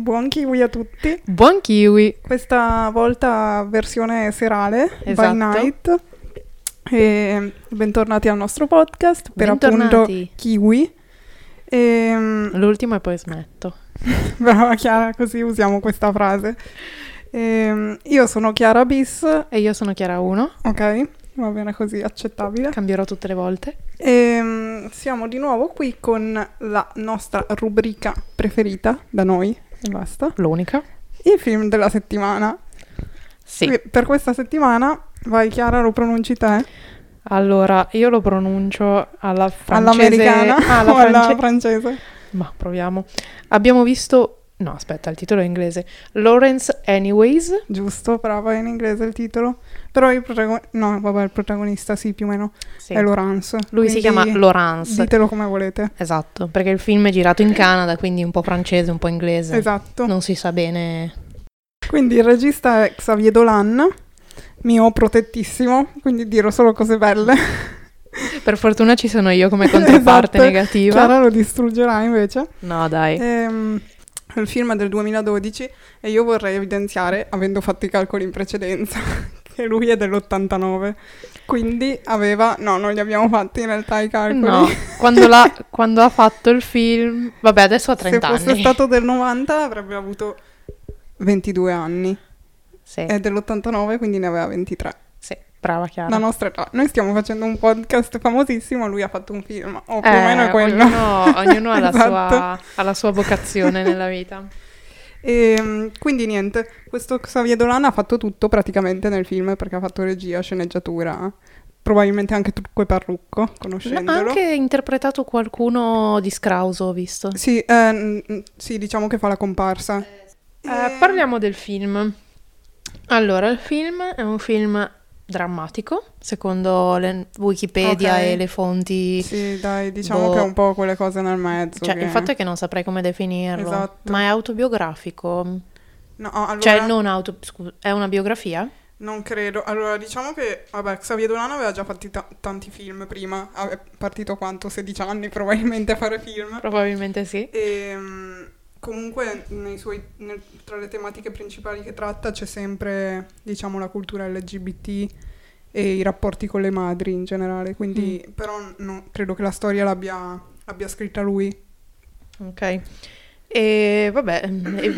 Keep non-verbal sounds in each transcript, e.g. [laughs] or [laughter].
Buon kiwi a tutti. Buon kiwi. Questa volta versione serale, Esatto. by night. E bentornati al nostro podcast per Bentornati. appunto kiwi. E, L'ultimo e poi smetto. [laughs] brava Chiara, così usiamo questa frase. E, io sono Chiara Bis, E io sono Chiara 1. ok? Va bene così, accettabile. Cambierò tutte le volte. E siamo di nuovo qui con la nostra rubrica preferita da noi e basta. L'unica. I film della settimana. Sì. Per questa settimana, vai Chiara, lo pronunci te? Allora, io lo pronuncio alla francese. All'americana [laughs] alla o alla france- francese? Ma proviamo. Abbiamo visto... No, aspetta, il titolo è inglese. Lawrence Anyways. Giusto, brava, è in inglese il titolo. Però il protagonista... No, vabbè, il protagonista sì, più o meno. Sì. È Laurence. Lui si chiama Laurence. Ditelo come volete. Esatto, perché il film è girato in Canada, quindi un po' francese, un po' inglese. Esatto. Non si sa bene. Quindi il regista è Xavier Dolan, mio protettissimo, quindi dirò solo cose belle. [laughs] Per fortuna ci sono io come [laughs] controparte Esatto. negativa. Chiara lo distruggerà invece. No, dai. Ehm, il film è del 2012 e io vorrei evidenziare, avendo fatto i calcoli in precedenza, [laughs] che lui è dell'89. Quindi aveva... No, non li abbiamo fatti in realtà i calcoli. No, quando, [laughs] quando ha fatto il film... Vabbè, adesso ha Se 30 fosse anni. stato del 90 avrebbe avuto 22 anni. Sì, È dell'89 quindi ne aveva 23. Brava Chiara. La nostra età. Noi stiamo facendo un podcast famosissimo, lui ha fatto un film. O più Eh, o meno è quello. Ognuno, ognuno ha, la [laughs] Esatto. sua, ha la sua vocazione nella vita. E, quindi niente, questo Xavier Dolan ha fatto tutto praticamente nel film perché ha fatto regia, sceneggiatura, probabilmente anche trucco e parrucco, Ha conoscendolo. anche interpretato qualcuno di Scrauso, ho visto. Sì, eh, sì, diciamo che fa la comparsa. Eh, parliamo del film. Allora, il film è un film drammatico, secondo le Wikipedia Ok. e le fonti. Sì, dai, diciamo Boh. che è un po' quelle cose nel mezzo. Cioè, che- il fatto è che non saprei come definirlo. Esatto. Ma è autobiografico. No, allora, Cioè, non auto... scusa, è una biografia? non credo. Allora, diciamo che, vabbè, Xavier Dolan aveva già fatto ta- tanti film prima. È partito quanto? 16 anni probabilmente a fare film. Probabilmente sì. E mm, comunque nei suoi- nel- tra le tematiche principali che tratta c'è sempre, diciamo, la cultura LGBT e i rapporti con le madri in generale. Quindi, però, no, credo che la storia l'abbia, l'abbia scritta lui. Ok. E vabbè,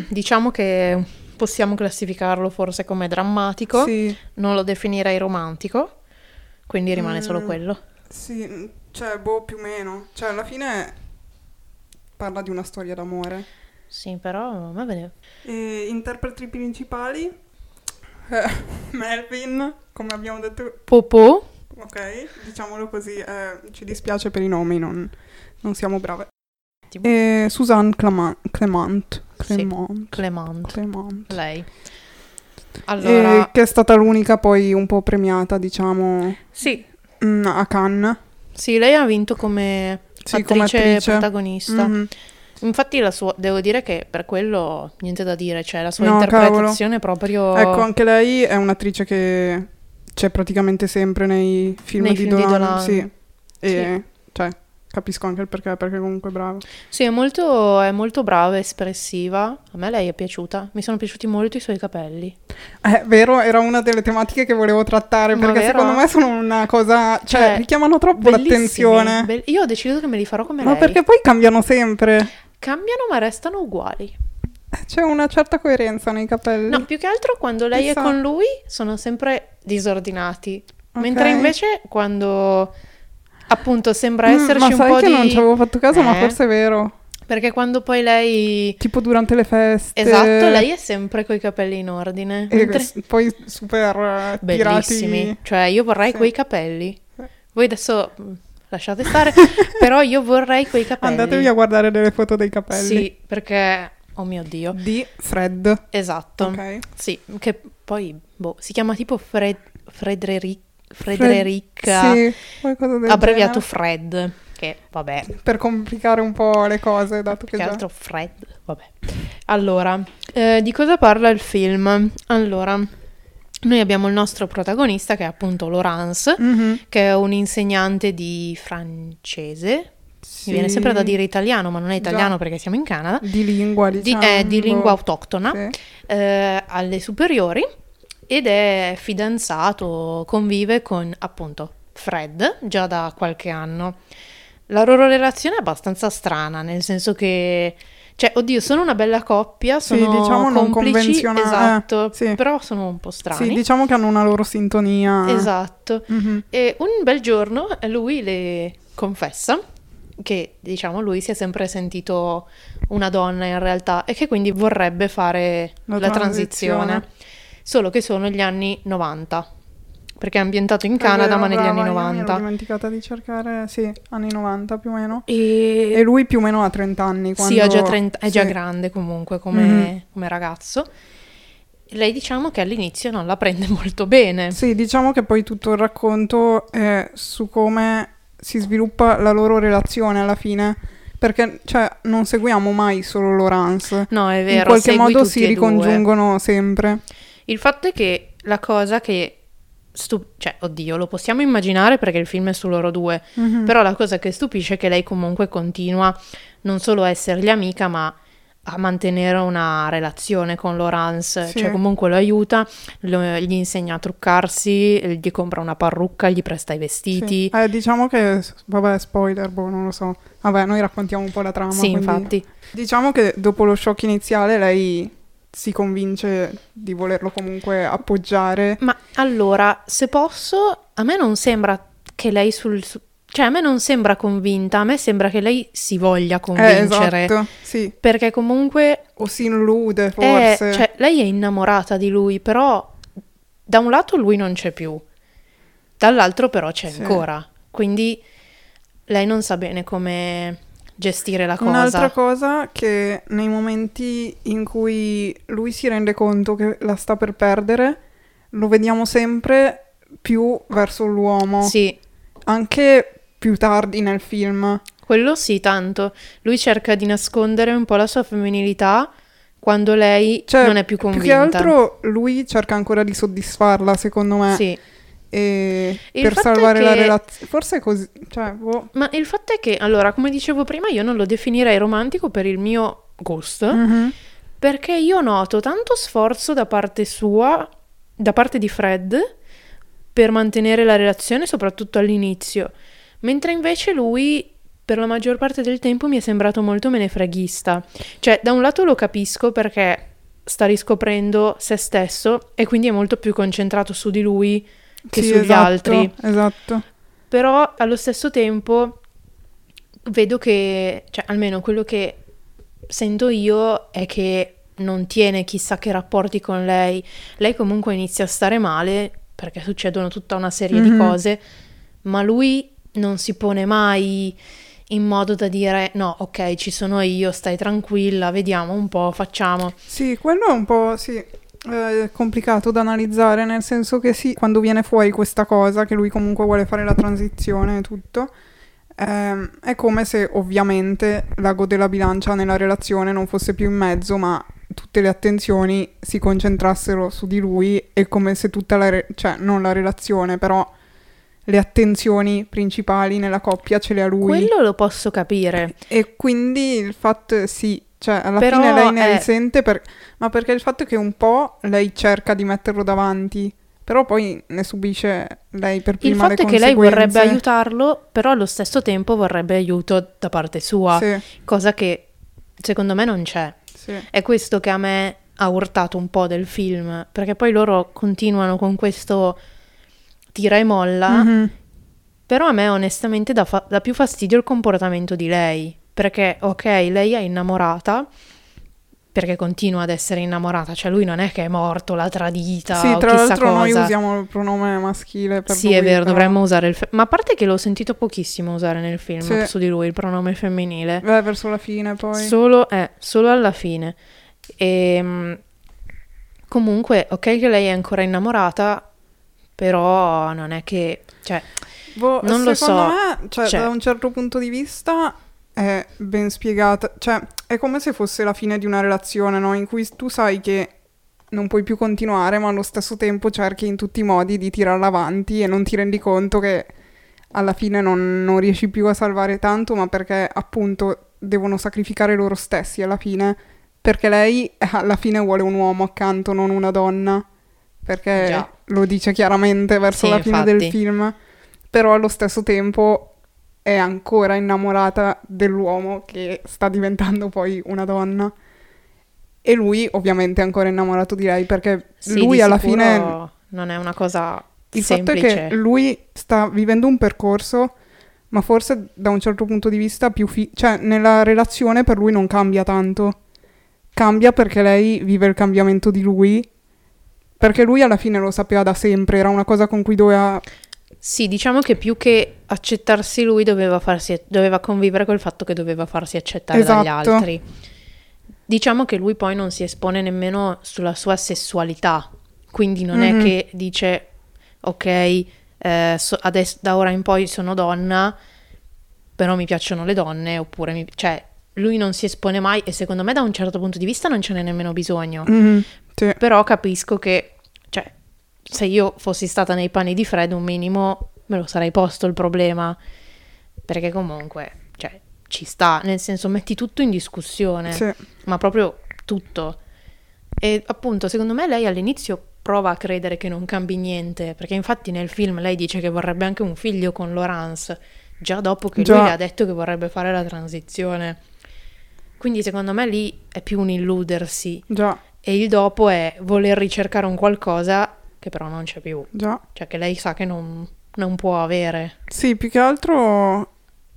diciamo che possiamo classificarlo forse come drammatico. Sì, Non lo definirei romantico. Quindi rimane solo Mm. quello. sì, mm, cioè, boh, più o meno. Cioè, alla fine parla di una storia d'amore. Sì, però va bene. E interpreti principali? Eh, Melvin, come abbiamo detto Popò. Ok, diciamolo così, eh, ci dispiace per i nomi, non, non siamo brave. Ottimo. E Suzanne Clement, Clement, Sì. Clement, Clement. Clement. Lei. E Allora, che è stata l'unica poi un po' premiata, diciamo, sì, mm, a Cannes. sì, lei ha vinto come Sì, attrice, come attrice. protagonista. Mhm. Infatti la sua, devo dire che per quello niente da dire, cioè la sua No, interpretazione è proprio Ecco, anche lei è un'attrice che c'è praticamente sempre nei film Nei di film di Dolan. Dolan. Sì, e cioè, capisco anche il perché, perché comunque è brava. Sì, è molto, è molto brava, espressiva. A me lei è piaciuta. Mi sono piaciuti molto i suoi capelli. È vero, era una delle tematiche che volevo trattare Ma perché vero? secondo me sono una cosa, cioè, Cioè, richiamano troppo l'attenzione. Be- io ho deciso che me li farò come Ma lei. perché poi cambiano sempre. Cambiano ma restano uguali. C'è una certa coerenza nei capelli. No, più che altro quando lei Chissà. è con lui sono sempre disordinati. Ok. Mentre invece quando appunto sembra Mm, esserci ma un sai po' che di... non ci avevo fatto caso, ma Eh? forse è vero. Perché quando poi lei... Tipo durante le feste. Esatto, lei è sempre coi capelli in ordine. E mentre- poi super Bellissimi. tirati. Cioè, io vorrei Sì. quei capelli. Voi adesso mm, lasciate stare, [laughs] però io vorrei quei capelli. Andatevi a guardare delle foto dei capelli. Sì, perché oh mio Dio. Di Fred. Esatto. Ok. Sì, che poi boh, si chiama tipo Fred Frederic Frederica Sì, qualcosa del abbreviato. Fred, che vabbè, Per complicare un po' le cose, dato che che già... altro Fred, vabbè. Allora, eh, di cosa parla il film? Allora, Noi abbiamo il nostro protagonista che è appunto Laurence, Mhm. che è un insegnante di francese, Sì. Mi viene sempre da dire italiano, ma non è italiano Già. perché siamo in Canada. Di lingua, Di, diciamo. è di lingua autoctona, Sì. eh, alle superiori ed è fidanzato, convive con appunto Fred già da qualche anno. La loro relazione è abbastanza strana, nel senso che, cioè, oddio, sono una bella coppia, Sì, sono diciamo non complici, convenzionali, esatto, eh, sì. però sono un po' strani. Sì, diciamo che hanno una loro sintonia. Esatto. Mhm. E un bel giorno lui le confessa che, diciamo, lui si è sempre sentito una donna in realtà e che quindi vorrebbe fare La la, transizione. transizione. Solo che sono gli anni 90, perché è ambientato in È Canada vero, ma negli brava, anni io Mi ero 90. dimenticata di cercare, sì, anni 90 più o meno. E, E lui più o meno ha 30 anni. sì, ha già quando- 30 è già sì. grande comunque come, Mhm. come ragazzo. Lei diciamo che all'inizio non la prende [laughs] molto bene. Sì, diciamo che poi tutto il racconto è su come si sviluppa la loro relazione alla fine. Perché, cioè, non seguiamo mai solo Laurence. No, è In vero, qualche segui modo si e due. ricongiungono sempre. Il fatto è che la cosa che... stu- cioè, oddio, lo possiamo immaginare perché il film è su loro due, Mhm. però la cosa che stupisce è che lei comunque continua non solo a essergli amica, ma a mantenere una relazione con Laurence, Sì. cioè comunque lo aiuta, lo- gli insegna a truccarsi, gli compra una parrucca, gli presta i vestiti. Sì. Eh, diciamo che, vabbè, spoiler, boh, non lo so. Vabbè, noi raccontiamo un po' la trama. Sì, quindi- infatti. Diciamo che dopo lo shock iniziale lei si convince di volerlo comunque appoggiare. Ma allora, se posso, a me non sembra che lei sul... su- cioè, a me non sembra convinta, a me sembra che lei si voglia Eh, convincere. esatto, sì. Perché comunque O si illude, è- forse. cioè, lei è innamorata di lui, però da un lato lui non c'è più, dall'altro però c'è Sì. ancora. Quindi lei non sa bene come gestire la cosa. Un'altra cosa che nei momenti in cui lui si rende conto che la sta per perdere, lo vediamo sempre più verso l'uomo. Sì, Anche più tardi nel film. quello sì, tanto. Lui cerca di nascondere un po' la sua femminilità quando lei Cioè, non è più convinta. che altro lui cerca ancora di soddisfarla, secondo me. Sì. E Il per salvare la che- relazione. Forse è così. Cioè, boh. Ma il fatto è che, allora, come dicevo prima, io non lo definirei romantico per il mio gusto, Mhm. perché io noto tanto sforzo da parte sua, da parte di Fred, per mantenere la relazione, soprattutto all'inizio, mentre invece lui, per la maggior parte del tempo, mi è sembrato molto menefreghista. Cioè, da un lato lo capisco perché sta riscoprendo se stesso e quindi è molto più concentrato su di lui che Sì, sugli esatto, altri. Esatto. Però allo stesso tempo vedo che, cioè almeno quello che sento io è che non tiene chissà che rapporti con lei. Lei comunque inizia a stare male perché succedono tutta una serie di Mhm. cose, ma lui non si pone mai in modo da dire no, ok, ci sono io, stai tranquilla, vediamo un po', facciamo. Sì, quello è un po' sì, eh, complicato da analizzare, nel senso che sì, quando viene fuori questa cosa, che lui comunque vuole fare la transizione e tutto, ehm, è come se ovviamente l'ago della bilancia nella relazione non fosse più in mezzo, ma tutte le attenzioni si concentrassero su di lui e come se tutta la, re- cioè non la relazione, però le attenzioni principali nella coppia ce le ha lui. Quello lo posso capire. E quindi il fatto sì, cioè alla Però fine lei ne è- risente, per- ma perché il fatto è che un po' lei cerca di metterlo davanti, però poi ne subisce lei per Il prima fatto le è che lei vorrebbe aiutarlo, però allo stesso tempo vorrebbe aiuto da parte sua, Sì, cosa che secondo me non c'è. sì. È questo che a me ha urtato un po' del film, perché poi loro continuano con questo tira e molla, Mhm. però a me onestamente dà, fa- dà più fastidio il comportamento di lei, perché ok, lei è innamorata, perché continua ad essere innamorata, cioè lui non è che è morto, l'ha tradita Sì, tra l'altro noi cosa. usiamo il pronome maschile per Sì, lui, è vero, però- dovremmo usare il... fe- Ma a parte che l'ho sentito pochissimo usare nel film Sì. su di lui, il pronome femminile. Beh, verso la fine poi. Solo, eh, solo alla fine. E, comunque, ok che lei è ancora innamorata, però non è che... Cioè, Boh, non lo secondo so, me, cioè, cioè- da un certo punto di vista è ben spiegata, cioè è come se fosse la fine di una relazione, no? In cui tu sai che non puoi più continuare, ma allo stesso tempo cerchi in tutti i modi di tirarla avanti e non ti rendi conto che alla fine non, non riesci più a salvare tanto, ma perché appunto devono sacrificare loro stessi alla fine, perché lei eh, alla fine vuole un uomo accanto, non una donna, perché Già. lo dice chiaramente verso Sì, la fine del infatti. film, però allo stesso tempo è ancora innamorata dell'uomo che sta diventando poi una donna. E lui ovviamente è ancora innamorato di lei perché Sì, lui alla fine non è una cosa il semplice. fatto è che lui sta vivendo un percorso, ma forse da un certo punto di vista più... fi- cioè, nella relazione per lui non cambia tanto. Cambia perché lei vive il cambiamento di lui. Perché lui alla fine lo sapeva da sempre, era una cosa con cui doveva... Sì, diciamo che più che accettarsi lui doveva, farsi, doveva convivere col fatto che doveva farsi accettare dagli Esatto. altri. Diciamo che lui poi non si espone nemmeno sulla sua sessualità, quindi non Mhm. è che dice ok, eh, so- adesso, da ora in poi sono donna, però mi piacciono le donne, oppure mi... cioè lui non si espone mai e secondo me da un certo punto di vista non ce n'è nemmeno bisogno. Mhm, sì. Però capisco che, se io fossi stata nei panni di Fred, un minimo me lo sarei posto il problema. Perché comunque, cioè, ci sta, nel senso, metti tutto in discussione, sì. ma proprio tutto. E appunto, secondo me lei all'inizio prova a credere che non cambi niente, perché infatti nel film lei dice che vorrebbe anche un figlio con Laurence, già dopo che Già. lui le ha detto che vorrebbe fare la transizione. Quindi secondo me lì è più un illudersi Già, e il dopo è voler ricercare un qualcosa che però non c'è più, già. cioè che lei sa che non, non può avere. Sì, più che altro...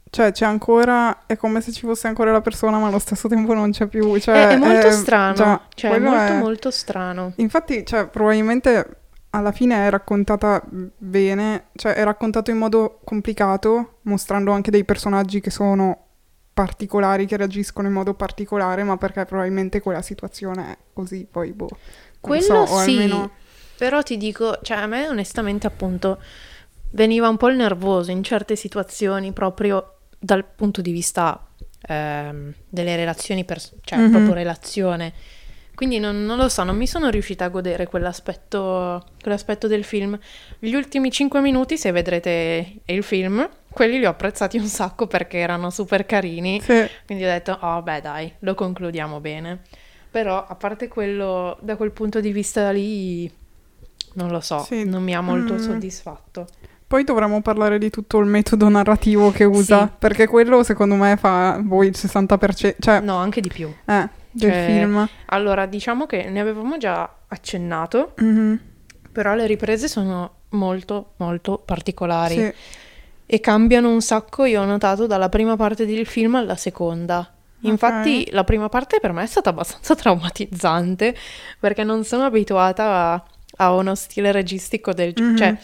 Cioè, c'è ancora... È come se ci fosse ancora la persona, ma allo stesso tempo non c'è più. Cioè, è, è molto eh, strano, già, cioè è molto è- molto strano. Infatti, cioè, probabilmente alla fine è raccontata bene, cioè è raccontato in modo complicato, mostrando anche dei personaggi che sono particolari, che reagiscono in modo particolare, ma perché probabilmente quella situazione è così, poi boh. Quello so, sì, almeno... però ti dico, cioè a me onestamente appunto veniva un po' il nervoso in certe situazioni proprio dal punto di vista ehm, delle relazioni, pers- cioè Mhm. proprio relazione. Quindi non, non lo so, non mi sono riuscita a godere quell'aspetto, quell'aspetto del film. Gli ultimi 5 minuti, se vedrete il film, quelli li ho apprezzati un sacco perché erano super carini. Sì, Quindi ho detto, oh beh dai, lo concludiamo bene. Però a parte quello, da quel punto di vista lì, non lo so, Sì. non mi ha molto Mm. soddisfatto. poi dovremmo parlare di tutto il metodo narrativo che usa, Sì. perché quello secondo me fa voi il 60%, cioè, No, anche di più. eh, del Cioè, film. Allora, diciamo che ne avevamo già accennato, Mhm, però le riprese sono molto, molto particolari Sì, e cambiano un sacco, io ho notato, dalla prima parte del film alla seconda. Infatti, la prima parte per me è stata abbastanza traumatizzante perché non sono abituata a, a uno stile registico del Mhm. cioè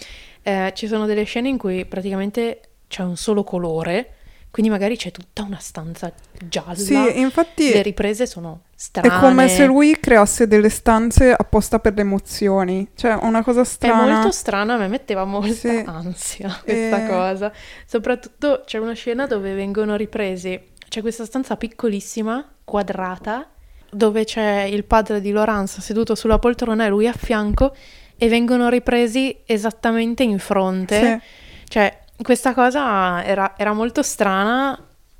eh, ci sono delle scene in cui praticamente c'è un solo colore, quindi magari c'è tutta una stanza gialla. sì, infatti... Le riprese sono strane. È come se lui creasse delle stanze apposta per le emozioni. Cioè, una cosa È strana. molto strano, a me metteva molta Sì. ansia [laughs] questa Eh. cosa. Soprattutto c'è una scena dove vengono ripresi, c'è questa stanza piccolissima, quadrata, dove c'è il padre di Laurence seduto sulla poltrona e lui a fianco e vengono ripresi esattamente in fronte. Sì. Cioè, questa cosa era, era molto strana,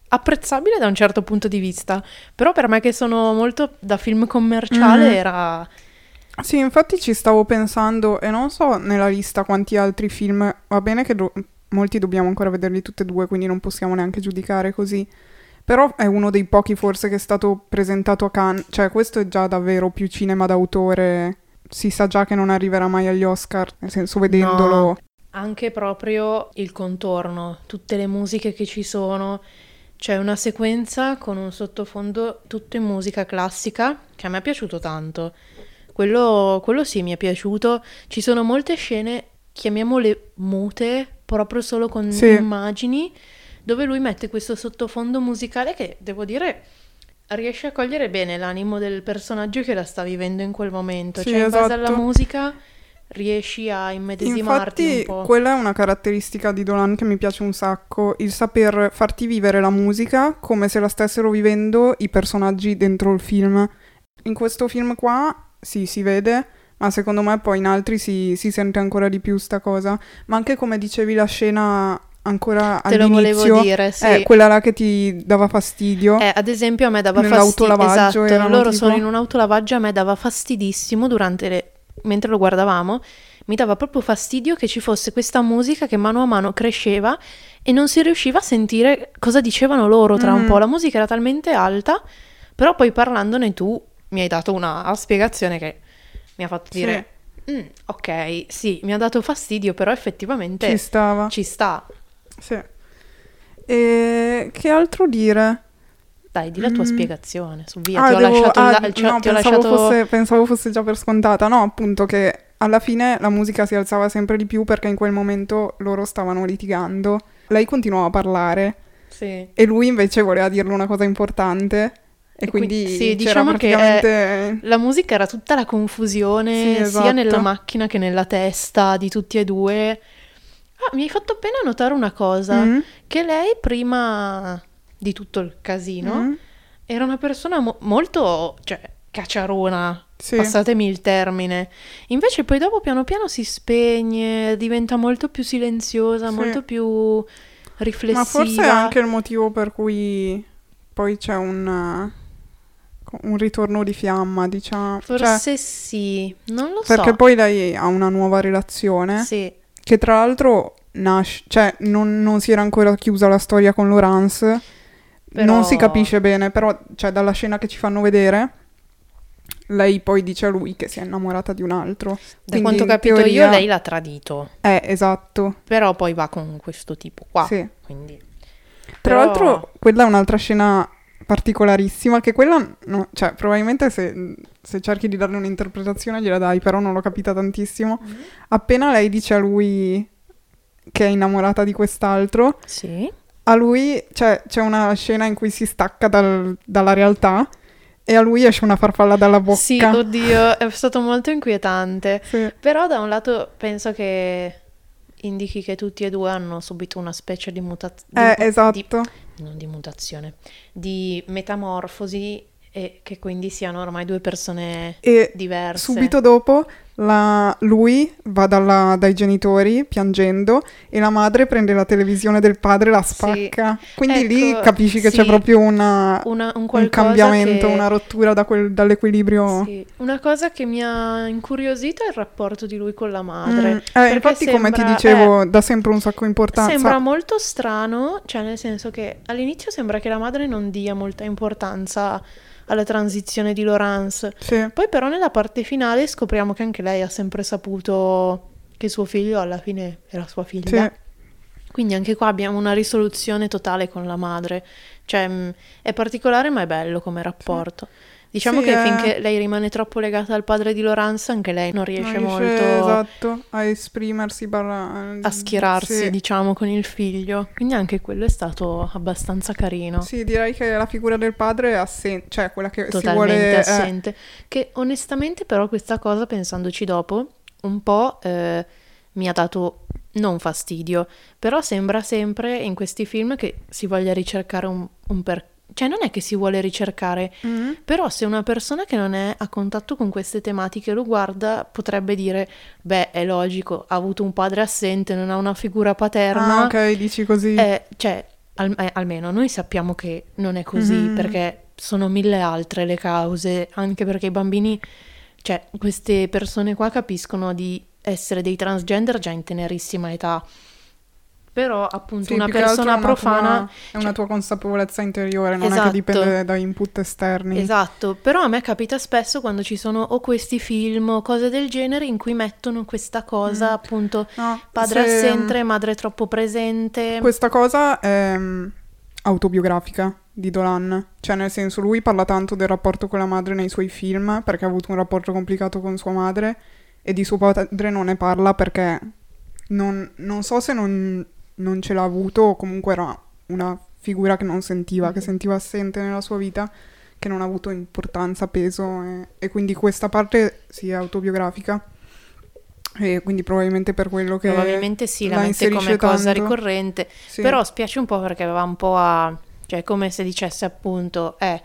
apprezzabile da un certo punto di vista, però per me che sono molto da film commerciale Mhm. era... Sì, infatti ci stavo pensando e non so nella lista quanti altri film, va bene che do- molti dobbiamo ancora vederli tutti e due, quindi non possiamo neanche giudicare così. Però è uno dei pochi forse che è stato presentato a Cannes, cioè questo è già davvero più cinema d'autore. Si sa già che non arriverà mai agli Oscar, nel senso vedendolo. No. Anche proprio il contorno, tutte le musiche che ci sono. C'è una sequenza con un sottofondo tutto in musica classica che a me è piaciuto tanto. Quello, quello sì mi è piaciuto. Ci sono molte scene, chiamiamole mute, proprio solo con Sì. immagini, dove lui mette questo sottofondo musicale che, devo dire, riesce a cogliere bene l'animo del personaggio che la sta vivendo in quel momento. Sì, cioè, in base alla esatto. musica riesci a immedesimarti Infatti, un po'. quella è una caratteristica di Dolan che mi piace un sacco, il saper farti vivere la musica come se la stessero vivendo i personaggi dentro il film. In questo film qua, sì, si vede, ma secondo me poi in altri si, si sente ancora di più sta cosa. Ma anche come dicevi la scena ancora Te lo all'inizio. volevo dire, sì. Eh, quella là che ti dava fastidio. Eh, ad esempio a me dava fastidio. Esatto, loro tipo- sono in un autolavaggio, a me dava fastidissimo durante le... mentre lo guardavamo, mi dava proprio fastidio che ci fosse questa musica che mano a mano cresceva e non si riusciva a sentire cosa dicevano loro tra un Mhm. po'. La musica era talmente alta, però poi parlandone tu mi hai dato una spiegazione che mi ha fatto Sì, dire, "Mm, ok, sì, mi ha dato fastidio, però effettivamente ci stava. ci sta. Sì. E che altro dire? Dai, di la tua Mm. spiegazione, su via, Ah, ti ho devo- lasciato, ah, la- cioè, no, pensavo, lasciato... fosse, pensavo fosse già per scontata. No, appunto che alla fine la musica si alzava sempre di più perché in quel momento loro stavano litigando. Lei continuava a parlare Sì. e lui invece voleva dirle una cosa importante. E E qui- quindi sì, diciamo che, praticamente... La musica era tutta la confusione, Sì, sia esatto. nella macchina che nella testa di tutti e due. Ah, mi hai fatto appena notare una cosa, Mm, che lei prima di tutto il casino mm, era una persona mo- molto, cioè, cacciarona, sì. passatemi il termine. Invece poi dopo piano piano si spegne, diventa molto più silenziosa, Sì. molto più riflessiva. Ma forse è anche il motivo per cui poi c'è un, un ritorno di fiamma, diciamo. Cioè, Forse sì, non lo so. perché poi lei ha una nuova relazione Sì, che tra l'altro nasce, cioè non, non si era ancora chiusa la storia con Laurence, Però- non si capisce bene, però cioè, dalla scena che ci fanno vedere lei poi dice a lui che si è innamorata di un altro. da Quindi quanto ho capito teoria- io lei l'ha tradito, Eh, esatto. però poi va con questo tipo qua, Sì. quindi... Tra Però- l'altro, quella è un'altra scena particolarissima, che quella, no, cioè, probabilmente se, se cerchi di darle un'interpretazione gliela dai, però non l'ho capita tantissimo. Mm-hmm. Appena lei dice a lui che è innamorata di quest'altro, Sì, a lui, cioè, c'è una scena in cui si stacca dal- dalla realtà e a lui esce una farfalla dalla bocca. sì, oddio, è stato molto inquietante. Sì. Però da un lato penso che indichi che tutti e due hanno subito una specie di mutazione. Eh, esatto. Non di mutazione, di metamorfosi e che quindi siano ormai due persone E diverse. subito dopo la- lui va dalla- dai genitori piangendo e la madre prende la televisione del padre e la spacca. Quindi lì Ecco, capisci che c'è sì. proprio una- Una- un, un cambiamento, che- una rottura da quel- dall'equilibrio. Sì, una cosa che mi ha incuriosito è il rapporto di lui con la madre. Mm, eh, infatti, come ti sembra- dicevo, dà sempre un sacco di importanza. Sembra molto strano, cioè nel senso che all'inizio sembra che la madre non dia molta importanza alla transizione di Laurence. Sì. Poi però nella parte finale scopriamo che anche lei ha sempre saputo che suo figlio alla fine era sua figlia. Sì. Quindi anche qua abbiamo una risoluzione totale con la madre. Cioè mh, è particolare ma è bello come rapporto. Diciamo Sì, che eh. finché lei rimane troppo legata al padre di Laurence, anche lei non riesce Non molto esatto, a esprimersi barra- a schierarsi, Sì. diciamo, con il figlio. Quindi anche quello è stato abbastanza carino. Sì, direi che la figura del padre è assente, cioè quella che si totalmente vuole... eh, assente. Che onestamente, però, questa cosa, pensandoci dopo, un po' eh, mi ha dato non fastidio, però sembra sempre in questi film che si voglia ricercare un, un per... Cioè, non è che si vuole ricercare, mm, però se una persona che non è a contatto con queste tematiche lo guarda, potrebbe dire, beh, è logico, ha avuto un padre assente, non ha una figura paterna. Ah, ok, dici così. Eh, cioè, al- eh, almeno noi sappiamo che non è così, Mhm. perché sono mille altre le cause, anche perché i bambini, cioè, queste persone qua capiscono di essere dei transgender già in tenerissima età. Però, appunto, Sì, una persona è una profana... tua- è una cioè- tua consapevolezza interiore, non è Esatto. che dipende da input esterni. Esatto, però a me capita spesso quando ci sono o questi film o cose del genere in cui mettono questa cosa, Mm. appunto, No, padre se- assente, madre troppo presente. Questa cosa è mm, autobiografica di Dolan, cioè nel senso lui parla tanto del rapporto con la madre nei suoi film perché ha avuto un rapporto complicato con sua madre e di suo padre non ne parla perché non, non so se non, non ce l'ha avuto o comunque era una figura che non sentiva, che Mhm. sentiva assente nella sua vita, che non ha avuto importanza, peso e, e quindi questa parte sì è autobiografica. E quindi probabilmente per quello che Probabilmente sì, la la mette come inserisce cosa tanto. ricorrente. sì. Però spiace un po' perché va un po' a... cioè come se dicesse appunto, eh,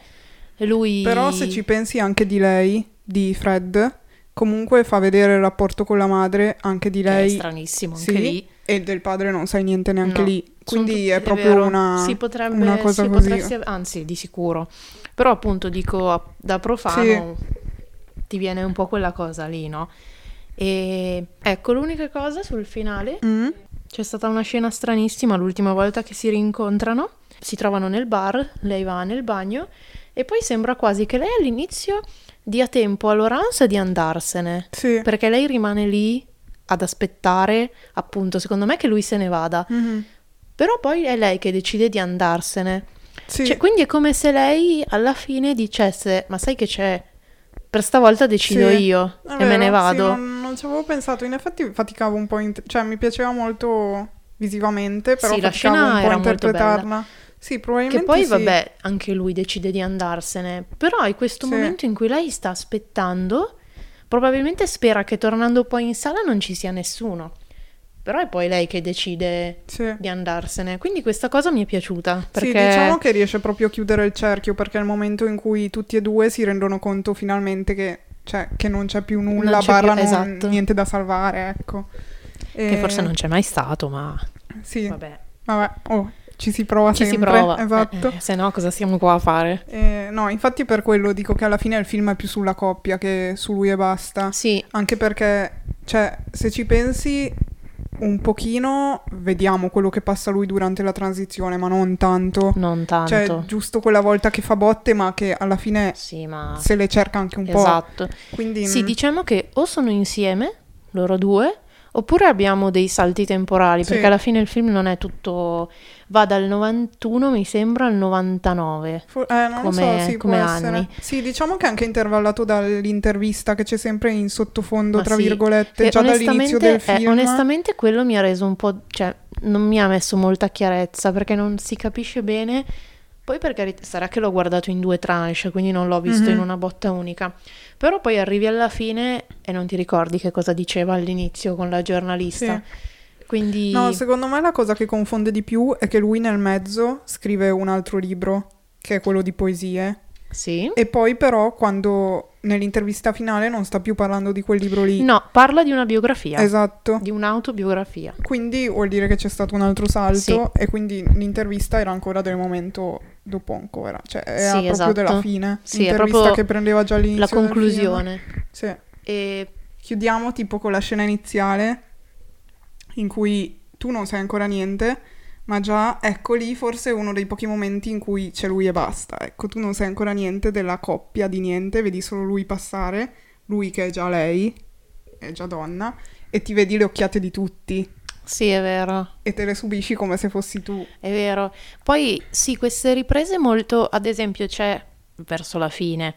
lui... Però se ci pensi anche di lei, di Fred, comunque fa vedere il rapporto con la madre anche di che è lei stranissimo anche sì, lì. E del padre non sai niente neanche No. lì. Quindi Sono è proprio vero. una, si potrebbe, una cosa si così. potresti- anzi, di sicuro. Però appunto dico, da profano ti viene un po' quella cosa lì, no? E ecco, l'unica cosa sul finale, Mm? c'è stata una scena stranissima l'ultima volta che si rincontrano, si trovano nel bar, lei va nel bagno e poi sembra quasi che lei all'inizio dia tempo a Laurence di andarsene, Sì. perché lei rimane lì ad aspettare, appunto, secondo me che lui se ne vada. Mhm. Però poi è lei che decide di andarsene. Sì. Cioè, quindi è come se lei alla fine dicesse: Ma sai che c'è? Per stavolta decido Sì, io e me ne vero, sì, vado. non, non ci avevo pensato. In effetti faticavo un po', in- cioè mi piaceva molto visivamente, però Sì, la faticavo scena un po' a interpretarla. Sì, Che probabilmente poi, sì. vabbè, anche lui decide di andarsene. Però è questo momento in cui lei sta aspettando. Probabilmente spera che tornando poi in sala non ci sia nessuno. Però è poi lei che decide Sì. di andarsene. Quindi questa cosa mi è piaciuta. Perché Sì, diciamo che riesce proprio a chiudere il cerchio perché è il momento in cui tutti e due si rendono conto finalmente che, cioè, che non c'è più nulla, Non c'è barra più- non- esatto. niente da salvare, ecco. che E- forse non c'è mai stato, ma Sì, vabbè. vabbè, oh, ci si prova Ci si sempre, prova. esatto. Eh, eh, se no, cosa stiamo qua a fare? Eh, no, infatti per quello dico che alla fine il film è più sulla coppia che su lui e basta. Sì, Anche perché, cioè, se ci pensi un pochino, vediamo quello che passa lui durante la transizione, ma non tanto. non tanto. Cioè, giusto quella volta che fa botte, ma che alla fine Sì, ma... se le cerca anche un Esatto. po'. Quindi, Sì, mm, diciamo che o sono insieme, loro due, oppure abbiamo dei salti temporali, Sì. perché alla fine il film non è tutto... va dal 91, mi sembra, al 99. for- eh, non come- so, sì, come anni. Sì, diciamo che è anche intervallato dall'intervista che c'è sempre in sottofondo, Ma tra sì, virgolette, E già dall'inizio del onestamente- eh, film. onestamente quello mi ha reso un po'... cioè, non mi ha messo molta chiarezza, perché non si capisce bene... Poi per carità, sarà che l'ho guardato in due tranche, quindi non l'ho visto in Mhm. una botta unica. Però poi arrivi alla fine e non ti ricordi che cosa diceva all'inizio con la giornalista. Quindi... No, secondo me la cosa che confonde di più è che lui nel mezzo scrive un altro libro, che è quello di poesie, Sì. e poi però quando nell'intervista finale non sta più parlando di quel libro lì. No, parla di una biografia, Esatto. di un'autobiografia. Quindi vuol dire che c'è stato un altro salto Sì. e quindi l'intervista era ancora del momento dopo ancora, cioè era Sì, proprio esatto. della fine. Sì, L'intervista che prendeva già l'inizio La conclusione. Sì. E Chiudiamo tipo con la scena iniziale in cui tu non sai ancora niente, ma già ecco lì forse uno dei pochi momenti in cui c'è lui e basta. Ecco, tu non sai ancora niente della coppia di niente, vedi solo lui passare, lui che è già lei, è già donna, e ti vedi le occhiate di tutti sì, è vero. e te le subisci come se fossi tu. È vero. Poi sì, queste riprese molto, ad esempio c'è verso la fine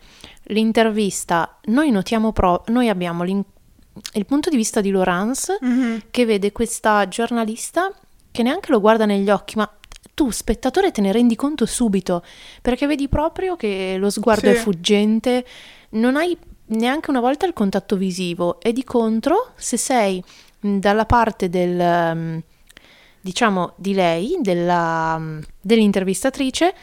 l'intervista, noi notiamo pro, noi abbiamo il punto di vista di Laurence che vede questa giornalista che neanche lo guarda negli occhi, ma tu spettatore te ne rendi conto subito, perché vedi proprio che lo sguardo Sì. è fuggente, non hai neanche una volta il contatto visivo e di contro, se sei dalla parte del diciamo di lei, della, dell'intervistatrice,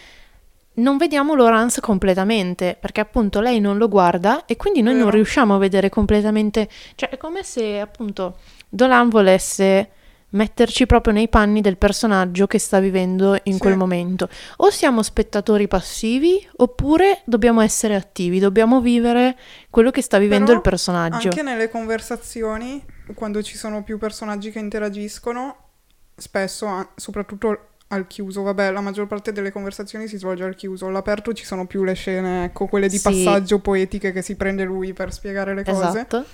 non vediamo Laurence completamente, perché appunto lei non lo guarda e quindi noi non riusciamo a vedere completamente, cioè è come se appunto Dolan volesse metterci proprio nei panni del personaggio che sta vivendo in Sì. quel momento. O siamo spettatori passivi oppure dobbiamo essere attivi, dobbiamo vivere quello che sta vivendo Però il personaggio. Anche nelle conversazioni, quando ci sono più personaggi che interagiscono, spesso, soprattutto al chiuso, vabbè, la maggior parte delle conversazioni si svolge al chiuso. All'aperto ci sono più le scene, ecco, quelle di Sì. passaggio poetiche che si prende lui per spiegare le cose. Esatto.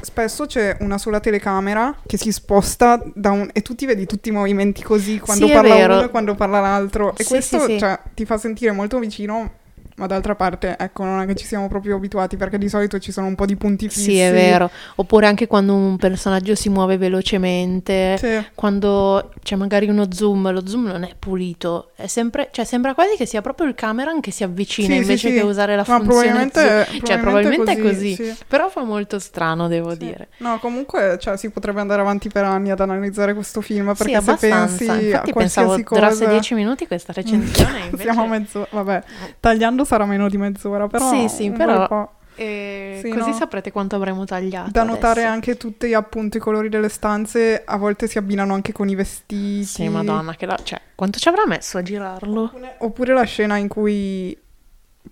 Spesso c'è una sola telecamera che si sposta da un... e tu ti vedi tutti i movimenti così quando Sì, parla uno e quando parla l'altro. E Sì, questo cioè, ti fa sentire molto vicino, ma d'altra parte, ecco, non è che ci siamo proprio abituati perché di solito ci sono un po' di punti fissi. Sì, è vero. Oppure anche quando un personaggio si muove velocemente, Sì. quando c'è magari uno zoom, lo zoom non è pulito, è sempre, cioè sembra quasi che sia proprio il cameraman che si avvicina Sì, invece sì. che usare la Ma funzione probabilmente, zoom. Cioè, probabilmente è così. sì. Però fa molto strano, devo Sì. dire. No, comunque cioè, si potrebbe andare avanti per anni ad analizzare questo film Sì, perché se pensi Infatti a pensavo qualsiasi cosa... durasse 10 minuti questa recensione, [laughs] invece... Siamo a mezz'ora, vabbè, tagliando sarà meno di mezz'ora, però Sì, sì, però-. E Sì, così no. saprete quanto avremo tagliato. Da notare adesso. anche tutti appunto i colori delle stanze, a volte si abbinano anche con i vestiti. Sì, madonna, che la... cioè, quanto ci avrà messo a girarlo? Oppure- la scena in cui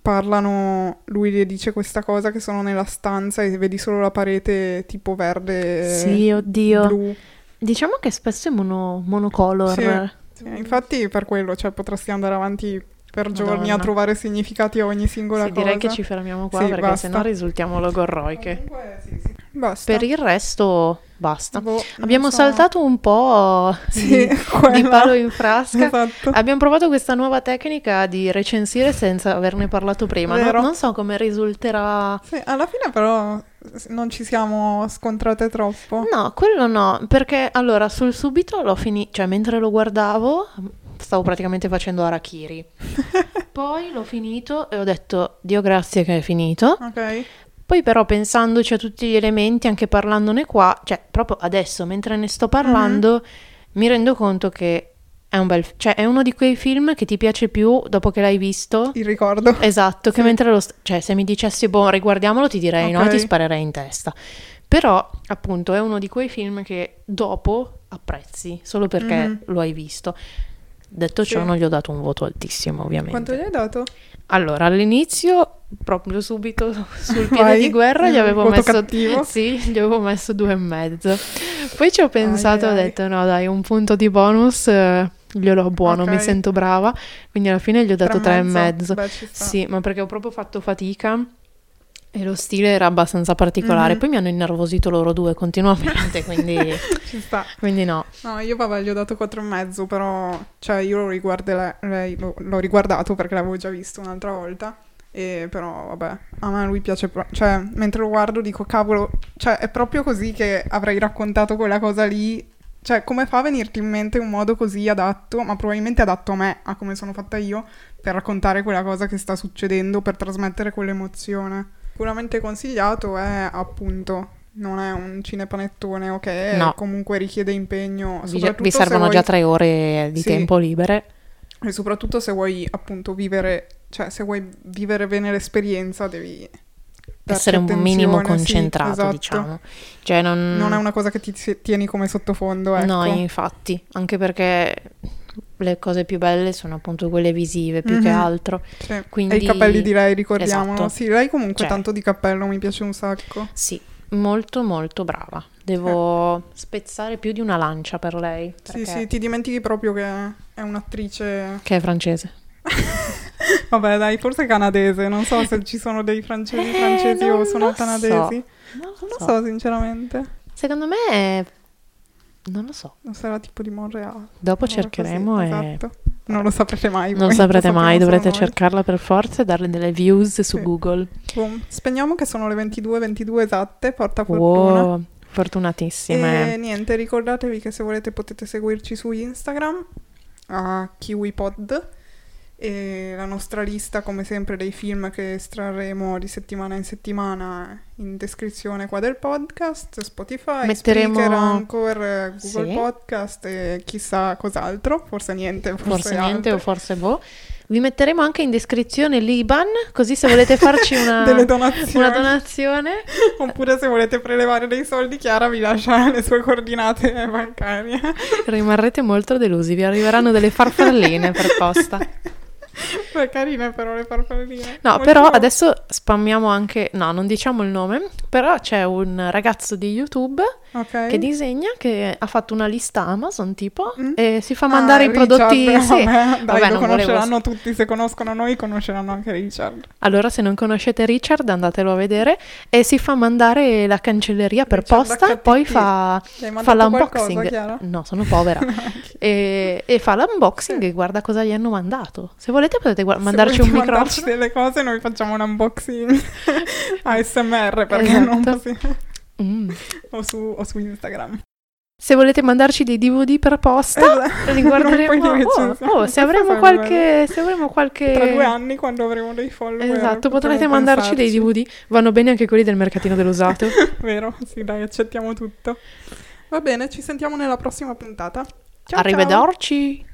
parlano, lui le dice questa cosa che sono nella stanza e vedi solo la parete tipo verde, Sì, oddio. blu. Diciamo che spesso è mono- monocolor. Sì, infatti per quello, cioè potresti andare avanti per giorni a Madonna. trovare significati a ogni singola Sì, cosa. direi che ci fermiamo qua Sì, perché basta. sennò risultiamo logorroiche. Comunque, sì, sì. Basta. Per il resto, basta. Boh, Abbiamo so. saltato un po' Sì, di, [laughs] di palo in frasca. Esatto. Abbiamo provato questa nuova tecnica di recensire senza averne parlato prima. No- non so come risulterà. Sì, alla fine però non ci siamo scontrate troppo. No, quello no, perché allora sul subito l'ho finito, cioè mentre lo guardavo stavo praticamente facendo Harakiri. [laughs] Poi l'ho finito e ho detto Dio grazie che è finito. Ok. Poi però pensandoci a tutti gli elementi, anche parlandone qua, cioè proprio adesso mentre ne sto parlando, mi rendo conto che è un bel, cioè è uno di quei film che ti piace più dopo che l'hai visto. Il ricordo. Esatto, che Sì. mentre lo... st- cioè se mi dicessi, boh, riguardiamolo, ti direi no, Ok. ti sparerei in testa. Però, appunto, è uno di quei film che dopo apprezzi, solo perché Mhm. lo hai visto. Detto ciò, Sì. non gli ho dato un voto altissimo, ovviamente. Quanto gli hai dato? Allora, all'inizio, proprio subito [laughs] sul piede Vai. di guerra, gli avevo messo... [laughs] Sì, gli avevo messo due e mezzo. Poi ci ho pensato ho detto, no dai, un punto di bonus eh, glielo buono, mi Ok. sento brava. Quindi alla fine gli ho dato tre e mezzo. Beh. Sì, ma perché ho proprio fatto fatica e lo stile era abbastanza particolare. Mhm. Poi mi hanno innervosito loro due continuamente, quindi, [laughs] Ci sta. quindi no. No, io vabbè, gli ho dato 4 e mezzo, però cioè io lo riguarderei, l'ho, l'ho riguardato perché l'avevo già visto un'altra volta. E però vabbè, a me lui piace, pro- cioè mentre lo guardo dico cavolo, cioè è proprio così che avrei raccontato quella cosa lì. Cioè, come fa a venirti in mente un modo così adatto, ma probabilmente adatto a me, a come sono fatta io, per raccontare quella cosa che sta succedendo, per trasmettere quell'emozione. Sicuramente consigliato è appunto, non è un cinepanettone, ok? No. Comunque richiede impegno. Vi, soprattutto vi se servono vuoi- già tre ore di Sì. tempo libere. E soprattutto se vuoi appunto vivere, cioè se vuoi vivere bene l'esperienza devi Essere un minimo attenzione, sì, concentrato, esatto. diciamo. Cioè, non... Non è una cosa che ti ti tieni come sottofondo, ecco. No, infatti, anche perché le cose più belle sono appunto quelle visive più che Mhm. altro. Sì. Quindi- E i capelli di lei, ricordiamolo. Esatto. Sì, lei comunque Cioè- tanto di cappello mi piace un sacco. Sì, molto molto brava. Devo spezzare più di una lancia per lei. Sì, perché- sì, ti dimentichi proprio che è un'attrice... Che è francese. [laughs] Vabbè, dai, forse è canadese. Non so se ci sono dei francesi Eh, francesi non o sono canadesi. Non lo Non lo so. so, sinceramente. Secondo me è... Non lo so. Non sarà tipo di Montreal. Dopo cercheremo così, e... Esatto. Non lo saprete mai Non [laughs] voi, saprete lo mai, dovrete cercarla per forza e darle delle views su Sì. Google. Boom. Spegniamo che sono le 22, 22 esatte, porta fortuna. Wow, fortunatissime. E niente, ricordatevi che se volete potete seguirci su Instagram a KiwiPod e la nostra lista come sempre dei film che estrarremo di settimana in settimana in descrizione qua del podcast, Spotify, Metteremo- Spreaker, Anchor, eh, Google Sì. Podcast e chissà cos'altro, forse niente, forse, Forse niente o forse boh. Vi metteremo anche in descrizione l'IBAN, così se volete farci una, [laughs] una donazione. [laughs] Oppure se volete prelevare dei soldi, Chiara vi lascia [laughs] le sue coordinate bancarie. Rimarrete molto delusi, vi arriveranno delle farfalline per posta. [laughs] Beh, carine però le farfalline. No, Molto- però adesso spammiamo anche, no, non diciamo il nome, però c'è un ragazzo di YouTube Ok. che disegna, che ha fatto una lista Amazon tipo Mm. e si fa Ah, mandare i Richard, prodotti, sì. vabbè, dai, Vabbè, lo non volevo- conosceranno tutti, se conoscono noi conosceranno anche Richard. Allora se non conoscete Richard andatelo a vedere e si fa mandare la cancelleria per Richard posta, HTT. poi fa, fa qualcosa, l'unboxing. Chiara? No, sono povera. [laughs] e, e fa l'unboxing e guarda cosa gli hanno mandato. Se volete potete gua- Se mandarci un volete microfono. delle cose noi facciamo un unboxing [laughs] ASMR perché non Esatto. possiamo Mm. o su, o su Instagram Se volete mandarci dei DVD per posta, Esatto. li [laughs] guarderemo. Oh, oh, se avremo qualche, se avremo qualche... tra due anni quando avremo dei follower Esatto, potrete mandarci dei pensarci. DVD. Vanno bene anche quelli del mercatino dell'usato. [laughs] vero sì dai accettiamo tutto va bene ci sentiamo nella prossima puntata ciao ciao Arrivederci.